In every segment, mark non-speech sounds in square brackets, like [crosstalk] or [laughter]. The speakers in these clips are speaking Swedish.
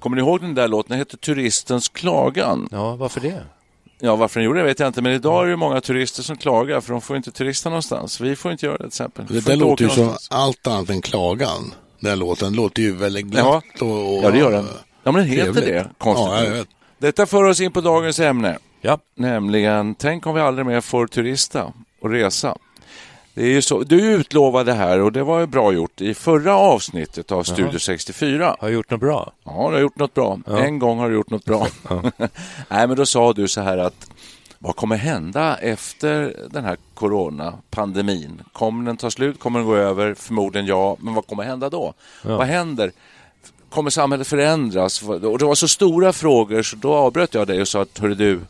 Kommer ni ihåg den där låten? Den heter Turistens klagan. Ja, varför det? Ja, varför den gjorde det vet jag inte, men idag är det många turister som klagar för de får inte turista någonstans. Vi får inte göra det till exempel. Det där låter ju som allt annat än klagan. Den låten låter ju väldigt Ja, glatt och, och... ja, det gör den. Ja, men den heter trevligt. det, konstigt Ja, jag vet. Detta för oss in på dagens ämne. Ja. Nämligen, tänk om vi aldrig mer får turista och resa. Det är ju så, du utlovade här och det var ju bra gjort i förra avsnittet av Studio 64. Har jag gjort något bra? Ja, du har gjort något bra. En gång har du gjort något bra. [laughs] Nej, men då sa du så här att vad kommer hända efter den här coronapandemin? Kommer den ta slut? Kommer den gå över? Förmodligen ja, men vad kommer hända då? Vad händer? Kommer samhället förändras? Och det var så stora frågor så då avbröt jag dig och sa att hörru du,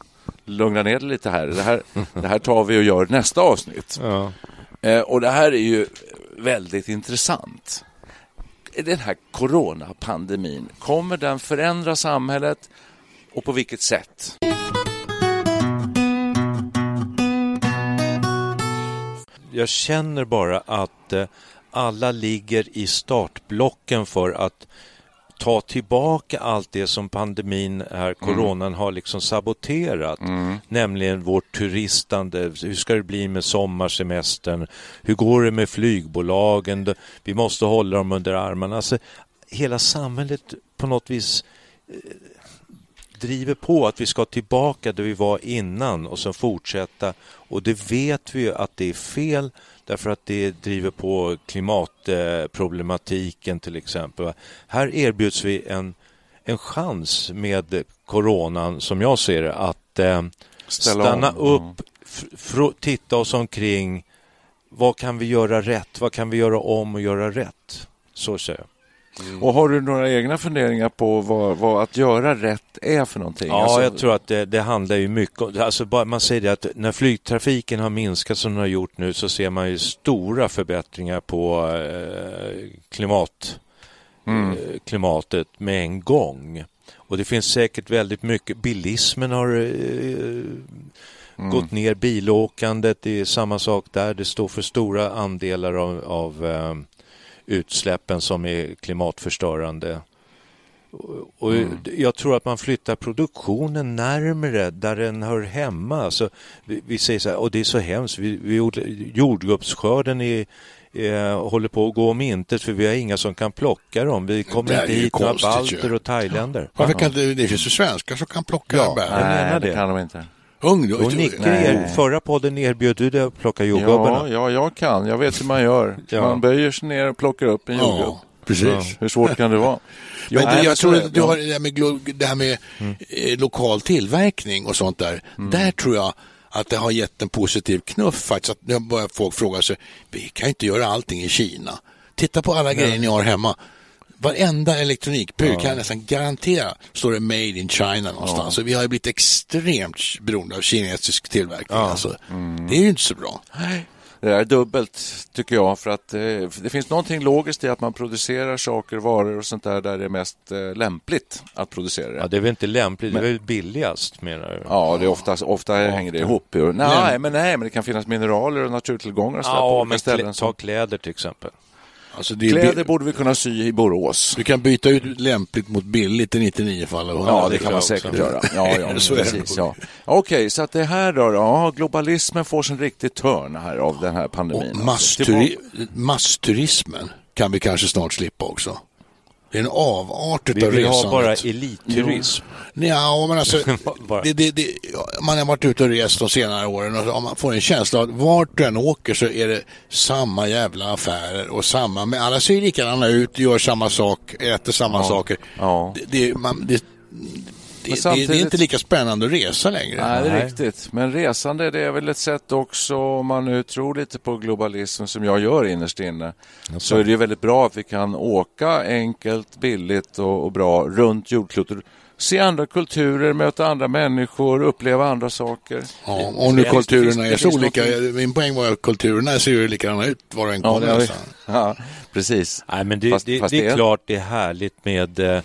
lugna ner dig lite här. Det här, det här tar vi och gör nästa avsnitt. Ja. Eh, och det här är ju väldigt intressant. Den här coronapandemin, kommer den förändra samhället och på vilket sätt? Jag känner bara att eh, alla ligger i startblocken för att ta tillbaka allt det som pandemin, här, coronan, har liksom saboterat. Nämligen vårt turistande. Hur ska det bli med sommarsemestern? Hur går det med flygbolagen? Vi måste hålla dem under armarna. Alltså, hela samhället på något vis driver på att vi ska tillbaka där vi var innan och sen fortsätta. Och det vet vi ju att det är fel därför att det driver på klimatproblematiken till exempel. Här erbjuds vi en, en chans med coronan som jag ser det att eh, stanna upp, fr- titta oss omkring. Vad kan vi göra rätt? Vad kan vi göra om och göra rätt? Så säger jag. Och har du några egna funderingar på vad, vad att göra rätt är för någonting? Ja, Alltså, jag tror att det, det handlar ju mycket om, alltså bara, man säger det att när flygtrafiken har minskat som den har gjort nu så ser man ju stora förbättringar på eh, klimat, eh, klimatet med en gång. Och det finns säkert väldigt mycket, bilismen har eh, gått ner, bilåkandet, det är samma sak där, det står för stora andelar av, av eh, utsläppen som är klimatförstörande. Och Jag tror att man flyttar produktionen närmre där den hör hemma. Alltså, vi, vi säger så här, och det är så hemskt, vi, vi, jordgubbsskörden är, eh, håller på att gå om intet för vi har inga som kan plocka dem. Vi kommer Det inte hit några konstigt ju. balter och thailänder. Varför kan inte, det finns ju svenskar som kan plocka Ja, bär. jag menar Nej, det det. kan de inte. Ungdom. Och Nicke, er, förra podden erbjöd du dig att plocka jordgubbarna. Ja, ja, jag kan. Jag vet hur man gör. Ja. Man böjer sig ner och plockar upp en jordgubb. Ja, precis. Hur svårt kan det vara? Men Ja, nej, jag så tror att det. du har det här med, det här med eh, lokal tillverkning och sånt där. Där tror jag att det har gett en positiv knuff faktiskt. Att nu börjar folk fråga sig, vi kan ju inte göra allting i Kina. Titta på alla grejer ni har hemma. Varenda elektronikpryl kan jag nästan garantera står det made in China någonstans. Så vi har ju blivit extremt beroende av kinesisk tillverkning. Alltså, Det är ju inte så bra. det är dubbelt tycker jag för att eh, det finns någonting logiskt i att man producerar saker, varor och sånt där där det är mest eh, lämpligt att producera det. Ja, det är väl inte lämpligt, men... det är väl billigast menar du? Ja, det är oftast, ofta ja, hänger det ihop. Nej, nej, men nej, men det kan finnas mineraler och naturtillgångar och ja, på men ställen. Ta kläder till exempel. Alltså Kläder borde vi kunna sy i Borås. Du kan byta ut lämpligt mot billigt i 99 fall. Ja, det kan man säkert också. göra. Ja, ja, [laughs] precis, ja. Okej, okay, så att det här då, ja, globalismen får sin riktig törn här av den här pandemin. Och massturi massturismen kan vi kanske snart slippa också. Det är en avart av resandet. Vi vill ha bara elitturism. Ja, men alltså, [laughs] det, det, det, man har varit ute och rest de senare åren och man får en känsla av att vart du än åker så är det samma jävla affärer och samma, men alla ser likadana ut, gör samma sak, äter samma ja. saker. Ja. Det, man, det, samtidigt... det, är inte lika spännande att resa längre. Nej, det är riktigt. Men resande det är väl ett sätt också, om man nu tror lite på globalism som jag gör innerst inne, så är det ju väldigt bra att vi kan åka enkelt, billigt och, och bra runt jordklotet se andra kulturer, möta andra människor, uppleva andra saker. Ja, om nu kulturerna är så olika. Min poäng var att kulturerna ser ju likadana ut var och en kommer. Ja, [laughs] ja, precis. Nej, men det, fast, det, fast det är, är klart det är härligt med eh,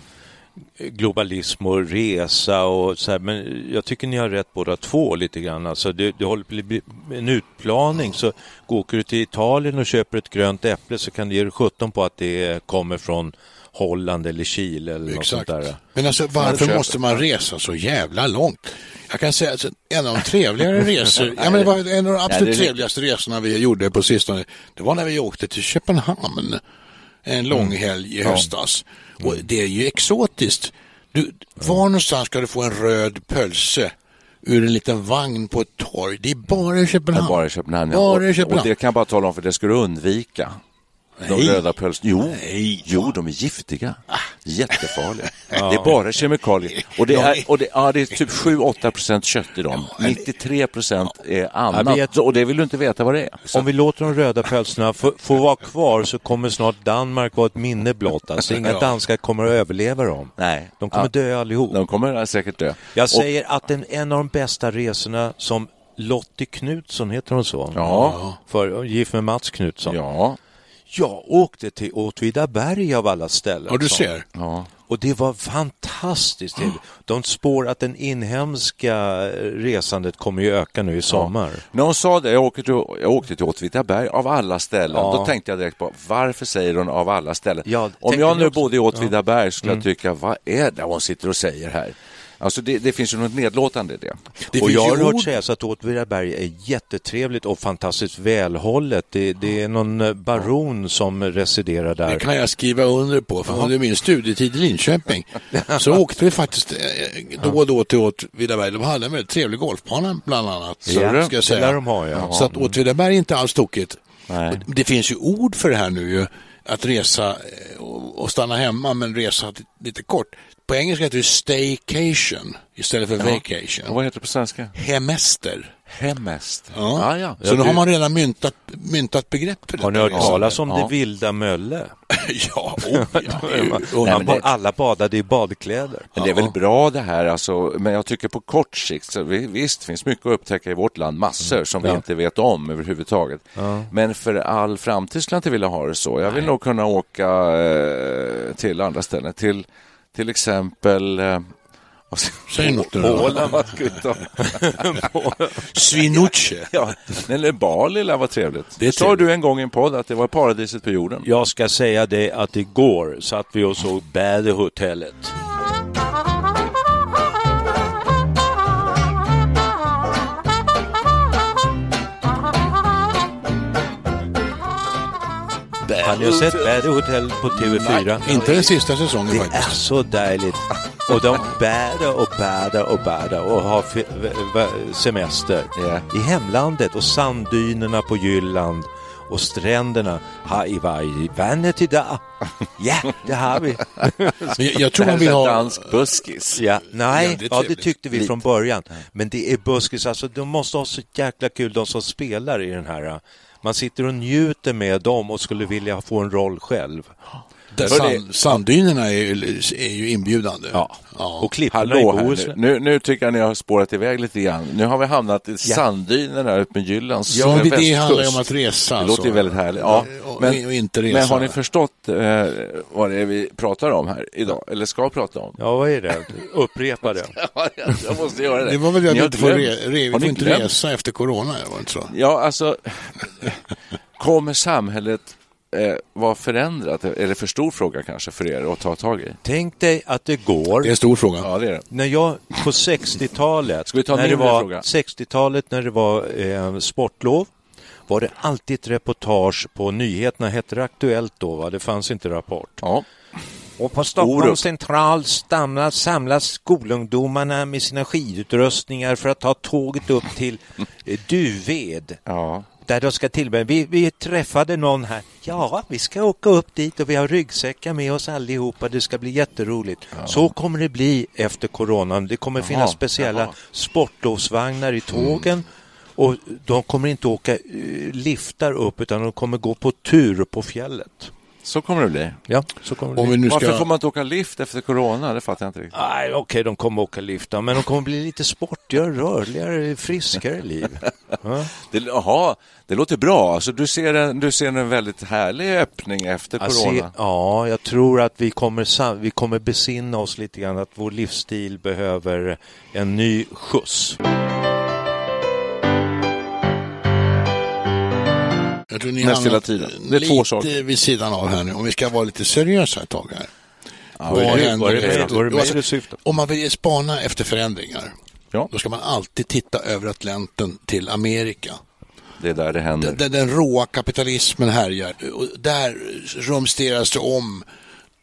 globalism och resa och så här, men jag tycker ni har rätt båda två lite grann. Alltså det, det håller på att bli en utplaning så åker du till Italien och köper ett grönt äpple så kan du ge dig sjutton på att det kommer från Holland eller Chile eller Exakt. något sånt där. Men alltså varför måste man resa så jävla långt? Jag kan säga att en av de trevligare resor, [laughs] ja, men det var en av de absolut trevligaste resorna vi gjorde på sistone, det var när vi åkte till Köpenhamn en lång mm. helg i höstas. Mm. Och det är ju exotiskt. Du, var någonstans ska du få en röd pölse ur en liten vagn på ett torg? Det är bara i Köpenhamn. bara i Köpenhamn, ja. Bara i Köpenhamn. Och, och det kan jag bara tala om för det ska du undvika. De Nej. röda pölserna. Jo, Nej. jo, de är giftiga. Ah. Jättefarliga. [laughs] ja. Det är bara kemikalier. Och det är, och det, ja, det är typ 7-8 procent kött i dem. 93 procent är annat. Vet, och det vill du inte veta vad det är. Så. Om vi låter de röda pölserna få, få vara kvar så kommer snart Danmark vara ett minne blott. Alltså, inga [laughs] ja. danskar kommer att överleva dem. Nej. De kommer ja. dö allihop. De kommer säkert dö. Jag och... säger att en, en av de bästa resorna som Lottie Knutsson, heter hon så? Ja. För, gift med Mats Knutsson. Ja. Jag åkte till Åtvidaberg av alla ställen. Ja, du ser. Ja. Och det var fantastiskt. De spår att den inhemska resandet kommer ju öka nu i sommar. Ja. När hon sa det, jag åkte till, jag åkte till Åtvidaberg av alla ställen, ja. då tänkte jag direkt på varför säger hon av alla ställen? Ja, Om jag nu bodde i Åtvidaberg skulle mm. jag tycka, vad är det hon sitter och säger här? Alltså det, det, finns ju något nedlåtande i det. det och jag har hört sägas att Åtvidaberg är jättetrevligt och fantastiskt välhållet. Det, det, är någon eh, baron som residerar där. Det kan jag skriva under på, för under min studietid i Linköping så [laughs] åkte vi faktiskt eh, då och då till Åtvidaberg. De hade en väldigt trevlig golfbana bland annat. Så, ja, ska jag säga. Det de har, ja. Så att Åtvidaberg är inte alls tokigt. Nej. Det finns ju ord för det här nu ju att resa eh, och stanna hemma men resa lite kort. På engelska heter det staycation istället för ja. vacation. Och vad heter det på svenska? Hemester. Hemester. Ja. Ah, ja. Så nu har man redan myntat, myntat begreppet. Har ni hört talas om ja. det vilda Mölle? [laughs] ja, oh, ja. [laughs] man, det... Alla badade i badkläder. Men det är väl bra det här, alltså, men jag tycker på kort sikt, så visst finns mycket att upptäcka i vårt land, massor mm. som vi inte vet om överhuvudtaget. Men för all framtid skulle jag inte vilja ha det så. Jag vill Nej. nog kunna åka eh, till andra ställen, till till exempel eh, Säg något nu Polen var [laughs] Svinucce. ja, eller Bali lär vara trevligt. Det sa du en gång i en podd att det var paradiset på jorden. Jag ska säga det att igår satt vi och såg Badehotellet. Har ni sett Bad Hotel på TV4? Nej, inte den sista säsongen det faktiskt. Det är så dejligt. Och de bäder och bäder och bäder och har semester yeah. i hemlandet och sanddynerna på Jylland och stränderna har i varje vattnet idag. Ja, det har vi. [laughs] jag, jag tror man vill ha... Dansk buskis. Ja, nej, ja, det, ja, det tyckte vi från början. Men det är buskis, alltså de måste ha så jäkla kul de som spelar i den här man sitter och njuter med dem och skulle vilja få en roll själv. Sand, sanddynerna är ju, är ju inbjudande. Ja. Ja. Och klipporna i här, Bohuslän. nu, nu tycker jag ni har spårat iväg lite grann. Nu har vi hamnat i sanddynerna uppe med Jyllands Ja, det västkust. handlar ju om att resa. Det alltså. låter ju väldigt härligt. Ja, men, och inte resa. men har ni förstått eh, vad det är vi pratar om här idag? Eller ska prata om? Ja, vad är det? Upprepa det. [laughs] jag måste göra det. Det var väl Ni att inte får, re, vi får inte glömt? resa efter corona, var det inte så? Ja, alltså, [laughs] kommer samhället eh, vara förändrat? Är det för stor fråga kanske för er att ta tag i? Tänk dig att det går. Det är en stor fråga. Ja, det är det. När jag på 60-talet, Ska vi ta en när det var, fråga? 60-talet när det var eh, sportlov, var det alltid ett reportage på nyheterna, hette det Aktuellt då, va? det fanns inte Rapport. Ja. Och på Orup. Stockholms central samlas, samlas skolungdomarna med sina skidutrustningar för att ta tåget upp till eh, Duved. ja. Där de ska tillbringa. Vi, vi träffade någon här. Ja, vi ska åka upp dit och vi har ryggsäckar med oss allihopa. Det ska bli jätteroligt. Så kommer det bli efter coronan. Det kommer finnas Jaha, speciella jaha. Mm. sportlovsvagnar i tågen. Och de kommer inte åka eh, liftar upp utan de kommer gå på tur på fjället. Så kommer det bli. Ja, så kommer det bli. nu Varför ska... får man inte åka lift efter corona? Det fattar jag inte riktigt. Nej, okej, de kommer åka liftar, men de kommer bli lite sportigare, rörligare, friskare liv. Ja. Det, det låter bra. Alltså, du, ser en, du ser en väldigt härlig öppning efter corona. ser, ja, jag tror att vi kommer, vi kommer besinna oss lite grann att vår livsstil behöver en ny skjuts. Jag tror ni Mest hela tiden. Det är två lite saker. vid sidan av här nu. Om vi ska vara lite seriösa ett tag här. Ja, Vad det- händer Var det efter- med, var det med alltså? Om man vill spana efter förändringar, Ja. då ska man alltid titta över Atlanten till Amerika. det är där det händer. Där den råa kapitalismen härjar. Och där rumsteras det om.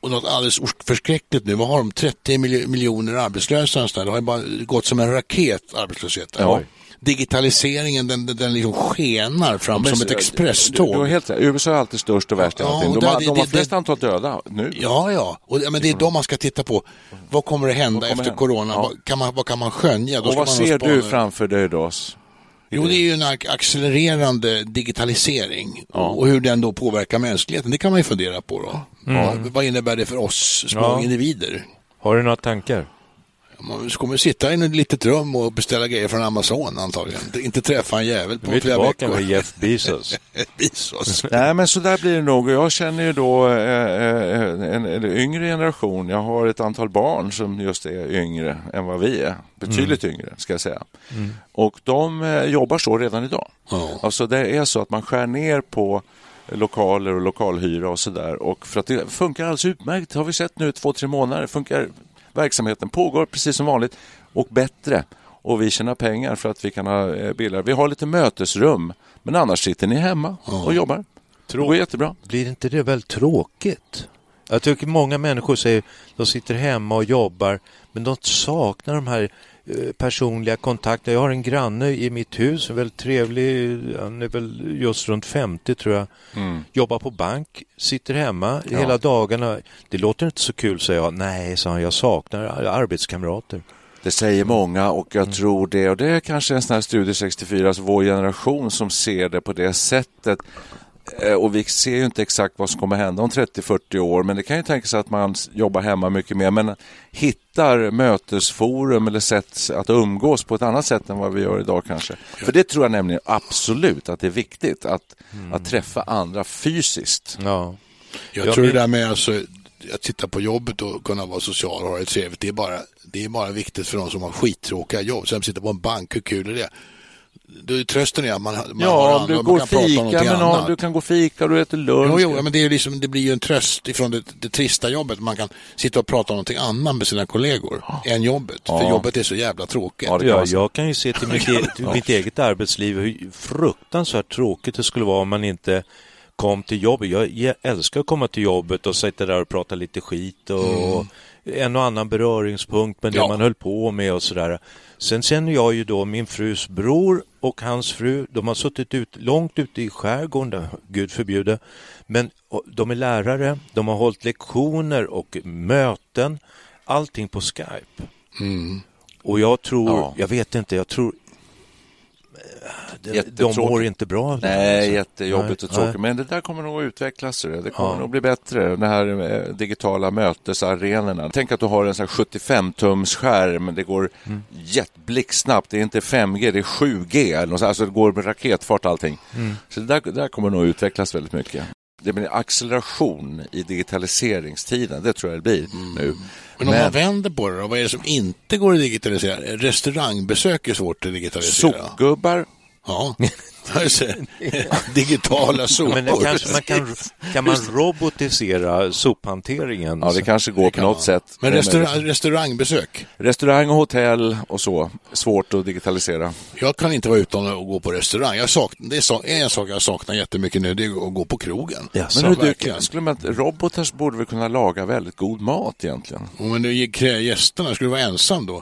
Och något alldeles förskräckligt nu. Vad har de? 30 mil- miljoner arbetslösa. Det har ju bara gått som en raket, arbetslösheten. Ja. Digitaliseringen, den, den liksom skenar fram som ett Du, expresståg. du har helt rätt. USA är alltid störst och värst i Ja, allting. De, där- har- det- de har det- flest det- antal döda nu. Ja, ja. Och, ja, men det är de man ska titta på. Vad kommer att hända kommer efter hända? corona? Ja. Vad, kan man, vad kan man skönja? Då Och ska vad ser du framför dig då? Jo, det är ju en ac- accelererande digitalisering och, och hur den då påverkar mänskligheten. Det kan man ju fundera på då. Vad, vad innebär det för oss små Ja. individer? Har du några tankar? Man kommer sitta i ett litet rum och beställa grejer från Amazon antagligen. Inte träffa en jävel på Vi är flera tillbaka veckor. med Jeff Bezos. [laughs] Bezos. Nej, men så där blir det nog. Jag känner ju då eh, eh, en, en yngre generation. Jag har ett antal barn som just är yngre än vad vi är. Betydligt yngre, ska jag säga. Och de eh, jobbar så redan idag. Ja. Alltså det är så att man skär ner på lokaler och lokalhyra och sådär. Och för att det funkar alldeles utmärkt. har vi sett nu två, tre månader. Funkar, verksamheten pågår precis som vanligt och bättre. Och vi tjänar pengar för att vi kan ha eh, billigare. Vi har lite mötesrum. Men annars sitter ni hemma och jobbar. Det går jättebra. Blir inte det väl tråkigt? Jag tycker många människor säger de sitter hemma och jobbar men de saknar de här personliga kontakterna. Jag har en granne i mitt hus, en väldigt trevlig, han är väl just runt 50 tror jag. Jobbar på bank, sitter hemma hela dagarna. Det låter inte så kul, säger jag. Nej, sa han, jag saknar arbetskamrater. Det säger många och jag tror det. Och det är kanske en sån här studie 64, alltså vår generation som ser det på det sättet. Eh, Och vi ser ju inte exakt vad som kommer hända om 30-40 år, men det kan ju tänkas att man jobbar hemma mycket mer, men hittar mötesforum eller sätt att umgås på ett annat sätt än vad vi gör idag kanske. För det tror jag nämligen absolut att det är viktigt att, att träffa andra fysiskt. Ja. Jag Ja, tror men- det där med alltså, att sitta på jobbet och kunna vara social och ha det trevligt, det är bara, det är bara viktigt för de som har skittråkiga jobb. Sen sitta på en bank, hur kul är det? Då är trösten att man, man har Ja, om andra, du man går kan prata om fika någonting med någon, annat. du kan gå fika, du äter lunch. Jo, jo, men det, är liksom, det blir ju en tröst ifrån det, det trista jobbet. Man kan sitta och prata om någonting annat med sina kollegor än jobbet. För Ja. jobbet är så jävla tråkigt. Ja, Ja, så. jag kan ju se till mitt, [laughs] e till mitt eget arbetsliv hur fruktansvärt tråkigt det skulle vara om man inte kom till jobbet. Jag, jag älskar att komma till jobbet och sitta där och prata lite skit och en och annan beröringspunkt med det Ja. man höll på med och sådär. Sen känner jag ju då min frus bror och hans fru, de har suttit ut, långt ute i skärgården, där, gud förbjude, men de är lärare, de har hållit lektioner och möten, allting på Skype. Och jag tror, Ja. jag vet inte, jag tror de, de mår inte bra. Nej, alltså. jättejobbigt och tråkigt. Men det där kommer nog att utvecklas. Det kommer ja. nog bli bättre. De här eh, digitala mötesarenorna. Tänk att du har en 75-tums skärm. Det går mm. jätteblixtsnabbt. Det är inte 5G, det är 7G. Alltså det går med raketfart allting. Mm. Så det där, det där kommer nog att utvecklas väldigt mycket. Det blir acceleration i digitaliseringstiden. Det tror jag det blir mm. nu. Men om Men... man vänder på det då, vad är det som inte går att digitalisera? Restaurangbesök är svårt att digitalisera. Sopgubbar. Ja. [laughs] Digitala sopor. Men det kanske man kan, kan man robotisera sophanteringen? Ja, det kanske går det på något man. sätt. Men restaurang, restaurangbesök? Restaurang och hotell och så. Svårt att digitalisera. Jag kan inte vara utan att gå på restaurang. Jag saknar, det är en sak jag saknar jättemycket nu, det är att gå på krogen. Ja, men hur, du, skulle man, robotar borde väl kunna laga väldigt god mat egentligen? Men nu, gästerna, skulle du vara ensam då?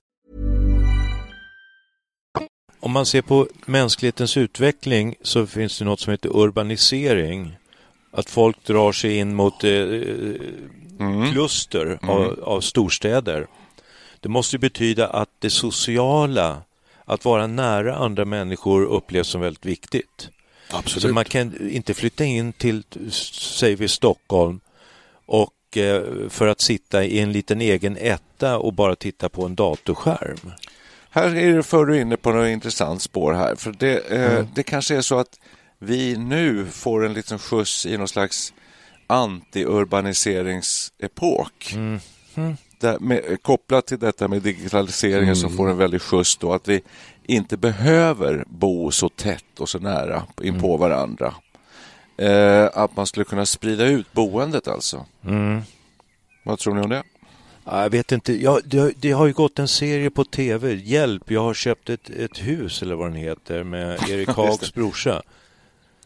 Om man ser på mänsklighetens utveckling så finns det något som heter urbanisering. Att folk drar sig in mot eh, mm. kluster mm. Av, av storstäder. Det måste betyda att det sociala, att vara nära andra människor upplevs som väldigt viktigt. Absolut. Så man kan inte flytta in till, säger vi, Stockholm och Eh, för att sitta i en liten egen etta och bara titta på en datorskärm. Här är du för inne på något intressant spår här. För det, eh, mm. det kanske är så att vi nu får en liten skjuts i någon slags anti-urbaniseringsepok. Mm. Mm. Med, kopplat till detta med digitaliseringen mm. som får en väldig skjuts då, att vi inte behöver bo så tätt och så nära in på mm. varandra. Eh, att man skulle kunna sprida ut boendet alltså. Mm. Vad tror ni om det? Jag vet inte. Ja, det, det, har ju gått en serie på tv. Hjälp, jag har köpt ett, ett hus eller vad den heter med [laughs] Erik Hags brorsa.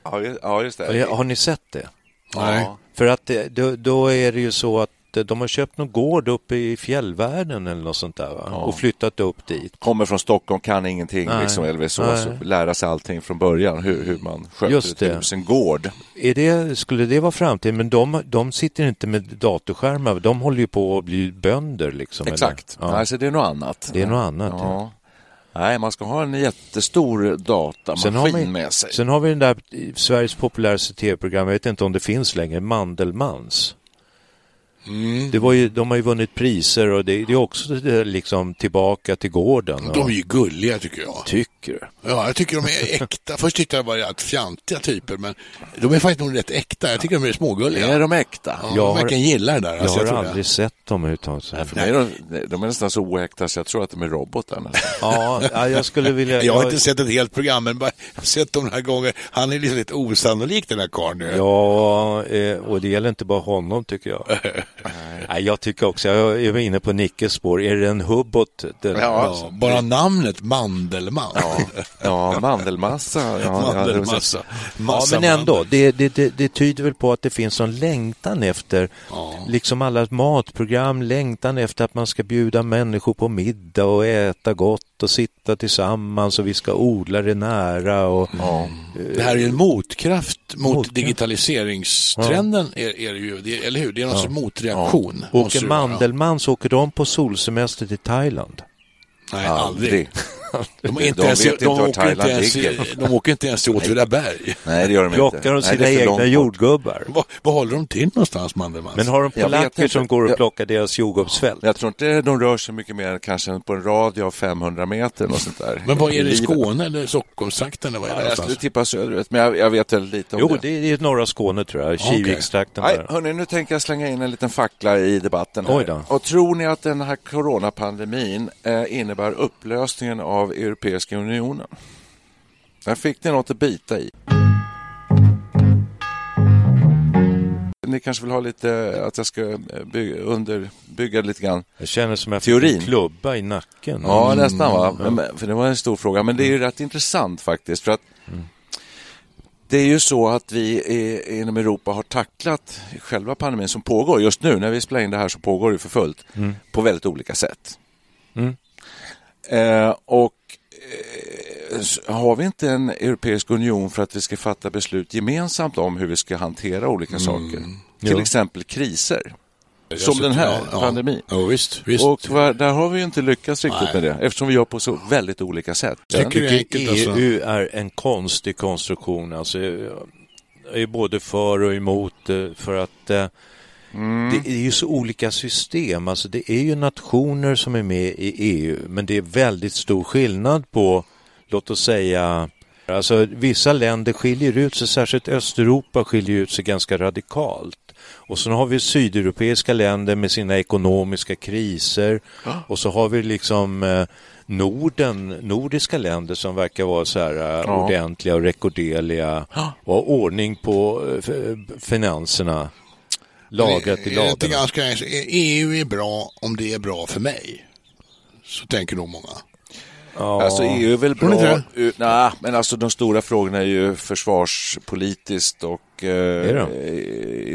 Ja, just det. Har ni sett det? Nej. För att det, då, då, är det ju så att de har köpt någon gård uppe i fjällvärlden eller något sånt där ja. och flyttat upp dit. Kommer från Stockholm, kan ingenting, Nej. liksom Elvis lära sig allting från början, hur, hur man sköter Just ett hus, en gård. Är det, skulle det vara framtiden? Men de, de sitter inte med datorskärmar, de håller ju på att bli bönder. Liksom, Exakt, ja. alltså, det är något annat. Det är något annat, ja. Nej, man ska ha en jättestor datamaskin med sig. Sen har vi den där Sveriges populäraste tv-program, jag vet inte om det finns längre, Mandelmans. Mm. Det var ju, de har ju vunnit priser och det, det är också liksom tillbaka till gården. De är ju gulliga tycker jag. Tycker du? Ja, jag tycker de är äkta. [laughs] Först tyckte jag bara att fjantiga typer, men de är faktiskt nog rätt äkta. Jag tycker de är smågulliga. Är de äkta? Ja, jag verkligen gillar det där. Jag alltså, har jag aldrig jag. sett dem överhuvudtaget. Nej, de, de är nästan så oäkta så jag tror att de är robotar. [laughs] ja, jag skulle vilja... Jag har inte sett ett helt program, men bara sett dem några gånger. Han är liksom lite osannolik den här karln Ja, eh, och det gäller inte bara honom tycker jag. [laughs] Nej, jag tycker också, jag är inne på Nickes spår, är det en hubbot? Den, Ja, bara namnet Mandelmann. Ja, ja mandelmassa. Ja, Mandelmassa. Ja, men ändå, det, det, det, det tyder väl på att det finns en längtan efter, liksom alla matprogram, längtan efter att man ska bjuda människor på middag och äta gott och sitta tillsammans och vi ska odla det nära. Och, Det här är ju en motkraft mot Motkraft. digitaliseringstrenden, är, är det ju, det, eller hur? Det är någon sorts motreaktion. måste Åker. Mandelmann så åker de på solsemester till Thailand. Nej, Aldrig. aldrig. De, är inte De ens, vet inte de, var åker inte ens, ligger. de åker inte ens till Åtvidaberg. Nej, det gör de Plockar inte. de Nej, sina långt egna jordgubbar? Var håller de till någonstans, Mandelmann? Men har de polacker som går och plockar deras jordgubbsfält? Jag tror inte de rör sig mycket mer kanske på en radie av 500 meter. Och sånt där. Men vad är det i. Skåne eller Stockholmstrakten? Eller vad är det Ja, jag skulle tippa söderut, men jag, jag vet väldigt lite om Jo, det. det är norra Skåne tror jag, Kivikstrakten Nej, där. hörni, nu tänker jag slänga in en liten fackla i debatten. Här. Oj då. Och tror ni att den här coronapandemin eh, innebär upplösningen av Europeiska unionen? Där fick ni något att bita i. Ni kanske vill ha lite, att jag ska eh, bygga, underbygga lite grann. Jag känner som jag fick en klubba i nacken. Ja, nästan va. Men, för det var en stor fråga. Men det är ju rätt intressant faktiskt. För att det är ju så att vi i, inom Europa har tacklat själva pandemin som pågår just nu. När vi spelar in det här så pågår det för fullt på väldigt olika sätt. Mm. Eh, och eh, har vi inte en Europeisk union för att vi ska fatta beslut gemensamt om hur vi ska hantera olika saker? Till Ja. exempel kriser. Jag Som den här ja, pandemin. Ja, visst. visst. Och va- där har vi ju inte lyckats riktigt Nej. med det eftersom vi gör på så väldigt olika sätt. Jag tycker det är enkelt alltså. EU är en konstig konstruktion. Alltså, jag är både för och emot eh, för att eh, det är ju så olika system. Alltså, det är ju nationer som är med i EU men det är väldigt stor skillnad på, låt oss säga, Alltså, vissa länder skiljer ut sig, särskilt Östeuropa skiljer ut sig ganska radikalt. Och så har vi sydeuropeiska länder med sina ekonomiska kriser och så har vi liksom eh, Norden, nordiska länder som verkar vara så här eh, ordentliga och rekorderliga och ha ordning på eh, finanserna. Lagrat i det ganska, EU är bra om det är bra för mig. Så tänker nog många. Alltså EU är väl bra. nej, men alltså de stora frågorna är ju försvarspolitiskt och eh,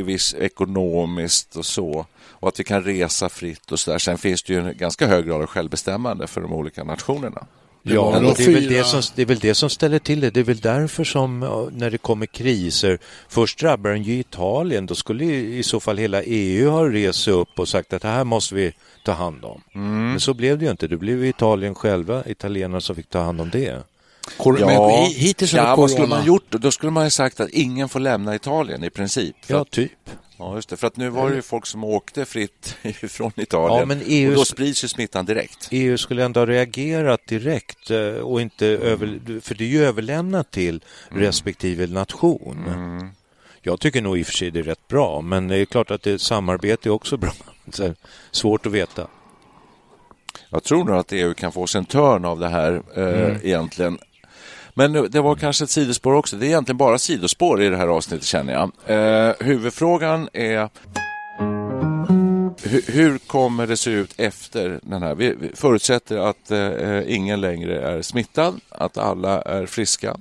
viss ekonomiskt och så. Och att vi kan resa fritt och så där. Sen finns det ju en ganska hög grad av självbestämmande för de olika nationerna. Ja, och det, är väl det, som, det är väl det som ställer till det. Det är väl därför som ja, när det kommer kriser, först drabbar den ju Italien, då skulle ju i så fall hela EU ha rest sig upp och sagt att det här måste vi ta hand om. Men så blev det ju inte. Det blev Italien själva, italienarna, som fick ta hand om det. Kor- men hi- hittills ja, vad skulle man gjort? då? Skulle man ju sagt att ingen får lämna Italien i princip. Ja, typ. Ja, just det. För att nu var det ju folk som åkte fritt [laughs] från Italien. Ja, men EUs Och då sprids ju smittan direkt. EU skulle ändå ha reagerat direkt eh, och inte över, för det är ju överlämnat till respektive nation. Jag tycker nog i och för sig det är rätt bra, men det är klart att det, samarbete är också [laughs] bra. Här, svårt att veta. Jag tror nog att EU kan få sig en törn av det här eh, egentligen. Men det var kanske ett sidospår också. Det är egentligen bara sidospår i det här avsnittet känner jag. Eh, huvudfrågan är hur, hur kommer det se ut efter den här? Vi, vi förutsätter att eh, ingen längre är smittad, att alla är friska.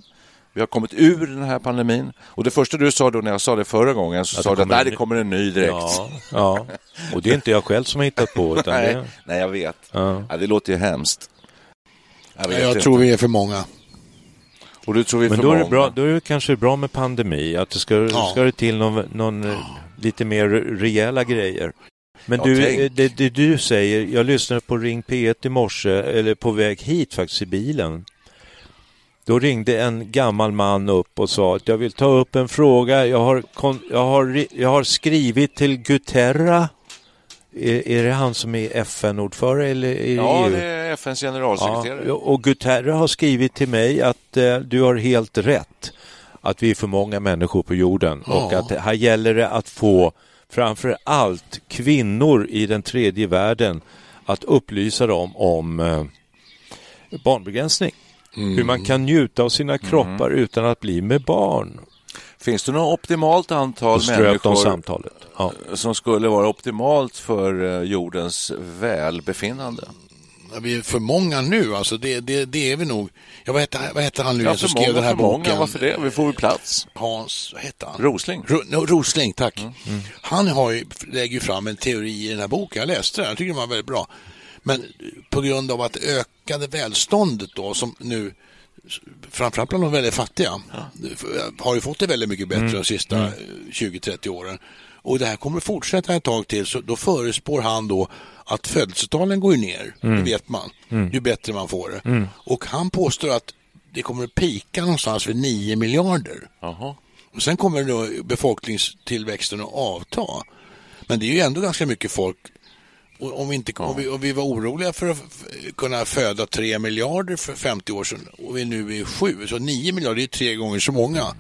Vi har kommit ur den här pandemin. Och det första du sa då när jag sa det förra gången så Att sa det du att nej, det kommer en ny direkt. Ja, ja, och det är inte jag själv som har hittat på utan [laughs] nej, det, nej, jag vet. ja. Ja, det låter ju hemskt. Jag, Jag inte. tror vi är för många. Och du tror vi är Men för då är, det bra, då är det kanske bra med pandemi, att det ska, Ja. ska det till någon, någon eh, lite mer rejäla grejer. Men Ja, du, eh, det, det du säger, jag lyssnade på Ring P1 i morse, eller på väg hit faktiskt i bilen. Då ringde en gammal man upp och sa att jag vill ta upp en fråga. Jag har, jag har, jag har skrivit till Guterra. Är, är det han som är FN-ordförande eller är Ja, EU? det är FNs generalsekreterare. Ja, och Guterres har skrivit till mig att eh, du har helt rätt. Att vi är för många människor på jorden och Ja. att här gäller det att få framför allt kvinnor i den tredje världen att upplysa dem om eh, barnbegränsning. Hur man kan njuta av sina kroppar utan att bli med barn. Finns det något optimalt antal människor samtalet. Ja. som skulle vara optimalt för eh, jordens välbefinnande? Ja, Vi är för många nu, alltså det, det, det är vi nog. Ja, vad, heter, vad heter han nu Ja, som för skrev många, den här för många. boken? Varför det? Vi får väl plats. Hans, vad heter han? Rosling. Ro, no, Rosling, tack. Mm. Han har ju, lägger ju fram en teori i den här boken. Jag läste den, jag tycker den var väldigt bra. Men på grund av att ökade välståndet då, som nu framförallt bland de väldigt fattiga, har ju fått det väldigt mycket bättre de sista eh, 20-30 åren. Och det här kommer fortsätta ett tag till, så då förespår han då att födelsetalen går ner, det vet man, ju bättre man får det. Och han påstår att det kommer att pika någonstans vid 9 miljarder. Jaha. Och sen kommer då befolkningstillväxten att avta. Men det är ju ändå ganska mycket folk. Och Om vi, inte, om, vi, om vi var oroliga för att kunna föda 3 miljarder för 50 år sedan och vi nu är 7, så 9 miljarder är tre gånger så många.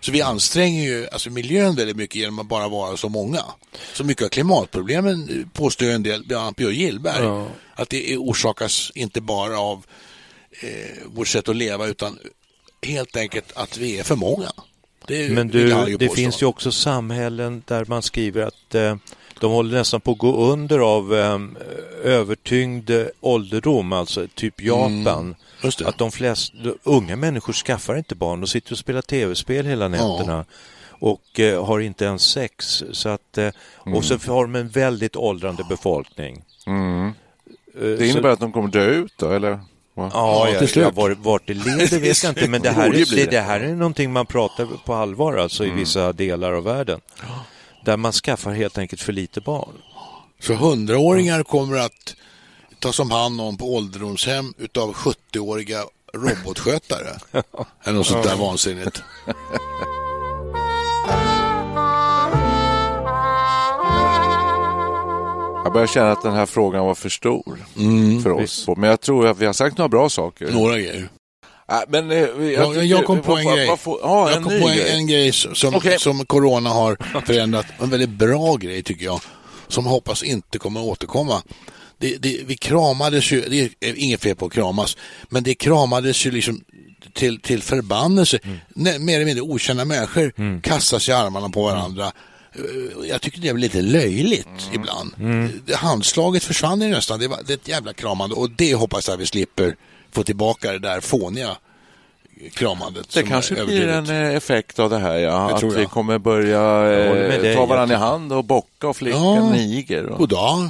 Så vi anstränger ju alltså miljön väldigt mycket genom att bara vara så många. Så mycket av klimatproblemen eh, påstår en del, bland annat Björn Gillberg, att det orsakas inte bara av eh, vårt sätt att leva utan helt enkelt att vi är för många. Det Men du, det påstå. finns ju också samhällen där man skriver att eh, de håller nästan på att gå under av eh, övertyngd ålderdom, alltså typ Japan. Mm, just det. Att de flesta unga människor skaffar inte barn, de sitter och spelar tv-spel hela nätterna. Och eh, har inte ens sex. Så att, eh, Och så har de en väldigt åldrande befolkning. Mm. Eh, Det så- innebär att de kommer dö ut då, eller? Va? Ja, ja, ja var, vart det leder vet jag [laughs] inte, men det här, är, det. här är någonting man pratar på allvar alltså i vissa delar av världen. Där man skaffar helt enkelt för lite barn. Så hundraåringar kommer att tas om hand om på ålderdomshem utav 70-åriga robotskötare. [laughs] Eller något sånt där vansinnigt. Jag börjar känna att den här frågan var för stor för oss. Men jag tror att vi har sagt några bra saker. Några grejer. Men, eh, jag, Ja, tycker- jag kom på en grej. vad får- Ja, jag kom på en, grej. en grej som, Okej. som corona har förändrat. En väldigt bra grej tycker jag. Som hoppas inte kommer återkomma. Det, det, vi kramades ju, det är inget fel på att kramas, men det kramades ju liksom till, till förbannelse. Mm. Mer eller mindre okända människor kastas i armarna på varandra. Eh, Jag tycker det är lite löjligt Mm. ibland. Det- Handslaget försvann ju nästan. Det, var, det är ett jävla kramande och det hoppas jag vi slipper få tillbaka det där fåniga kramandet. Det kanske blir en eh, effekt av det här, ja. Det Att vi kommer börja eh, dig, ta varandra i hand och bocka och flicka Ja. niger. Och... God dag,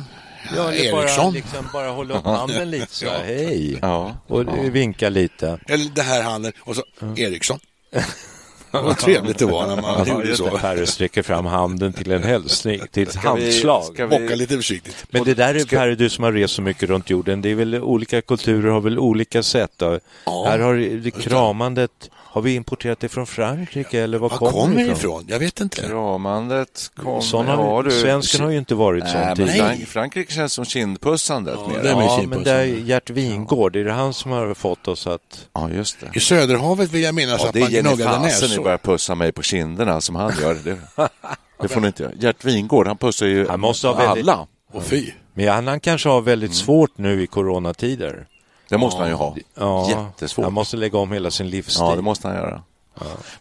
Ja, eller bara, liksom, bara hålla upp handen lite så här, [laughs] hej. Ja. Och vinka lite. Eller det här handen och så Eriksson. [laughs] [laughs] Vad trevligt det var när man gjorde så. Perre sträcker fram handen till en hälsning, till ett vi- handslag. ska vi- Bocka lite försiktigt. Men det där är Perre, du som har rest så mycket runt jorden, det är väl olika kulturer har väl olika sätt. Då. Här har det kramandet, har vi importerat det från Frankrike eller var, Var kommer, kommer det det ifrån? Jag vet inte. Kramandet kom... Sån har, du- svensken har ju inte varit Nej, sån men tidigare. Frank- Frankrike känns som kindpussandet Ja, det är med Ja, men det är Gert Wingård, är det han som har fått oss att... Ja, just det. I Söderhavet vill jag minnas Ja, att det är man Jenny gnuggade Fasen ni näsor. börjar pussa mig på kinderna som han gör. Det, det får ni inte göra. Gert Wingård, han pussar ju Han måste ha väldigt- alla. Och fy. Men han, han kanske har väldigt svårt nu i coronatider. Det måste han ju ha. Ja, Jättesvårt. Han måste lägga om hela sin livsstil. Ja, det måste han göra.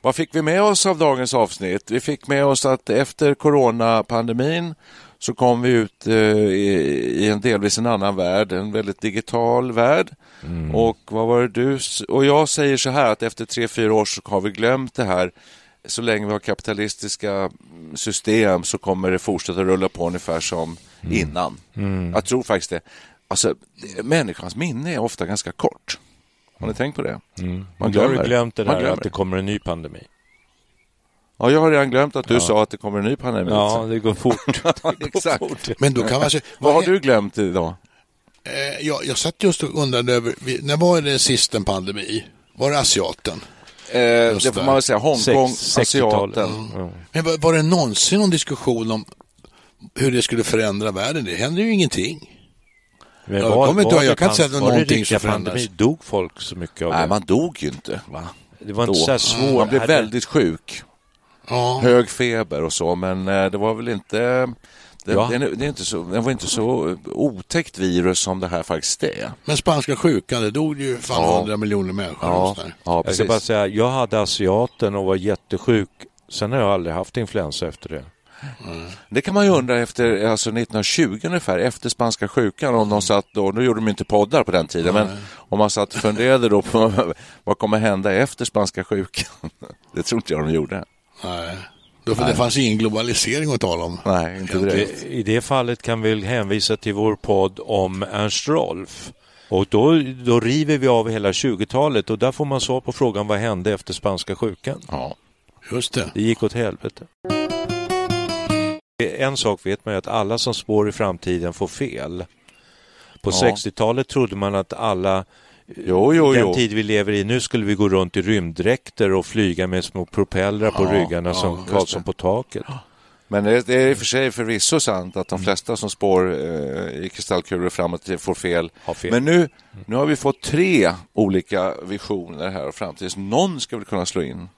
Vad fick vi med oss av dagens avsnitt? Vi fick med oss att efter coronapandemin så kom vi ut eh, i, en delvis en annan värld, en väldigt digital värld. Och vad var det du och jag säger så här att efter tre, fyra år så har vi glömt det här. Så länge vi har kapitalistiska system så kommer det fortsätta rulla på ungefär som innan. Jag tror faktiskt det. Alltså, människans minne är ofta ganska kort. Har ni tänkt på det? Man Men du har ju glömmer. glömt det Man där glömmer. att det kommer en ny pandemi. Ja, jag har redan glömt att du sa att det kommer en ny pandemi. Ja, det går fort. [laughs] Exakt. Men då kan man säga, Vad har är- du glömt idag? Eh, jag, jag satt just och undrade över, när var det sist en pandemi? Var det asiaten? Eh, det får där. man väl säga. Hongkong, Sex- 60-talet. asiaten. Ja. Men var, var det någonsin någon diskussion om hur det skulle förändra världen? Det händer ju ingenting. Men Jag kommer inte ihåg, jag kan inte säga att det var var någonting som förändras. pandemi? Dog folk så mycket av Nej, det? man dog ju inte. Va? det var inte Då. så här svårt. Man blev Hade- väldigt sjuk. Ja. Hög feber och så, men eh, det var väl inte... Det, Ja. det, det, är inte så, det var inte så otäckt virus som det här faktiskt är. Men spanska sjukan, det dog ju fan Ja. miljoner människor. Ja, ja Jag ska bara säga, jag hade asiaten och var jättesjuk Sen har jag aldrig haft influensa efter det. Mm. Det kan man ju undra efter alltså 1920 ungefär, efter spanska sjukan, om de satt då, nu gjorde de inte poddar på den tiden, mm. men om man satt och funderade då på [laughs] vad kommer hända efter spanska sjukan? [laughs] Det tror inte jag de gjorde. Nej. Då, för det fanns ingen globalisering att tala om. Nej, inte direkt. I det fallet kan vi hänvisa till vår podd om Ernst Rolf. Och då, då river vi av hela 20-talet och där får man svar på frågan vad hände efter spanska sjukan. Ja, just det. Det gick åt helvete. En sak vet man ju att alla som spår i framtiden får fel. På ja. 60-talet trodde man att alla Jo, jo, den jo. tid vi lever i nu skulle vi gå runt i rymddräkter och flyga med små propellrar på ja, ryggarna ja, som Karlsson på taket. Men det är i och för sig förvisso sant att de mm. flesta som spår eh, i kristallkulor framåt får fel. fel. Men nu, nu har vi fått tre olika visioner här och framtiden. Någon ska väl kunna slå in.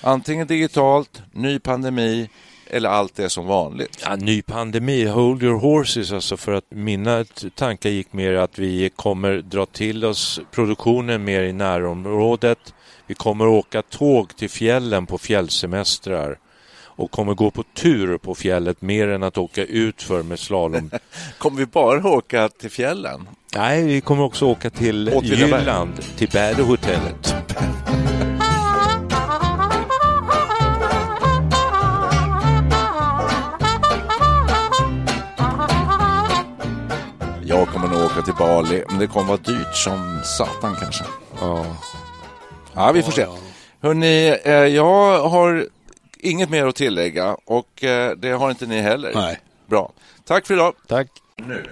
Antingen digitalt, ny pandemi eller allt är som vanligt? Ja, ny pandemi, hold your horses alltså för att mina tankar gick mer att vi kommer dra till oss produktionen mer i närområdet. Vi kommer åka tåg till fjällen på fjällsemestrar och kommer gå på tur på fjället mer än att åka ut för med slalom. [laughs] kommer vi bara åka till fjällen? Nej, vi kommer också åka till Jylland, till Bärehotellet. Jag kommer nog åka till Bali, men det kommer vara dyrt som satan kanske. Ja, ja vi får se. Hörrni, eh, jag har inget mer att tillägga och eh, det har inte ni heller. Nej. Bra. Tack för idag. Tack. Nu.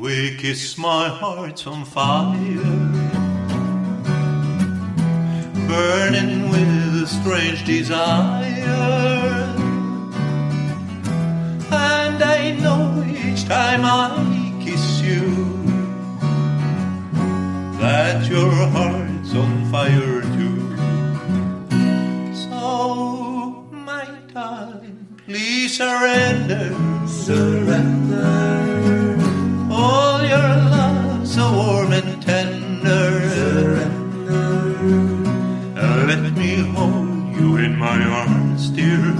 We kiss my heart on fire Burning with a strange desire time I kiss you That your heart's on fire too. So, my darling, please surrender? Surrender. All your love so warm and tender. Surrender. Let me hold you in my arms, dear.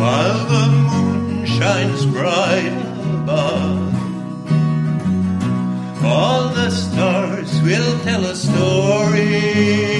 While the shines bright above. All the stars will tell a story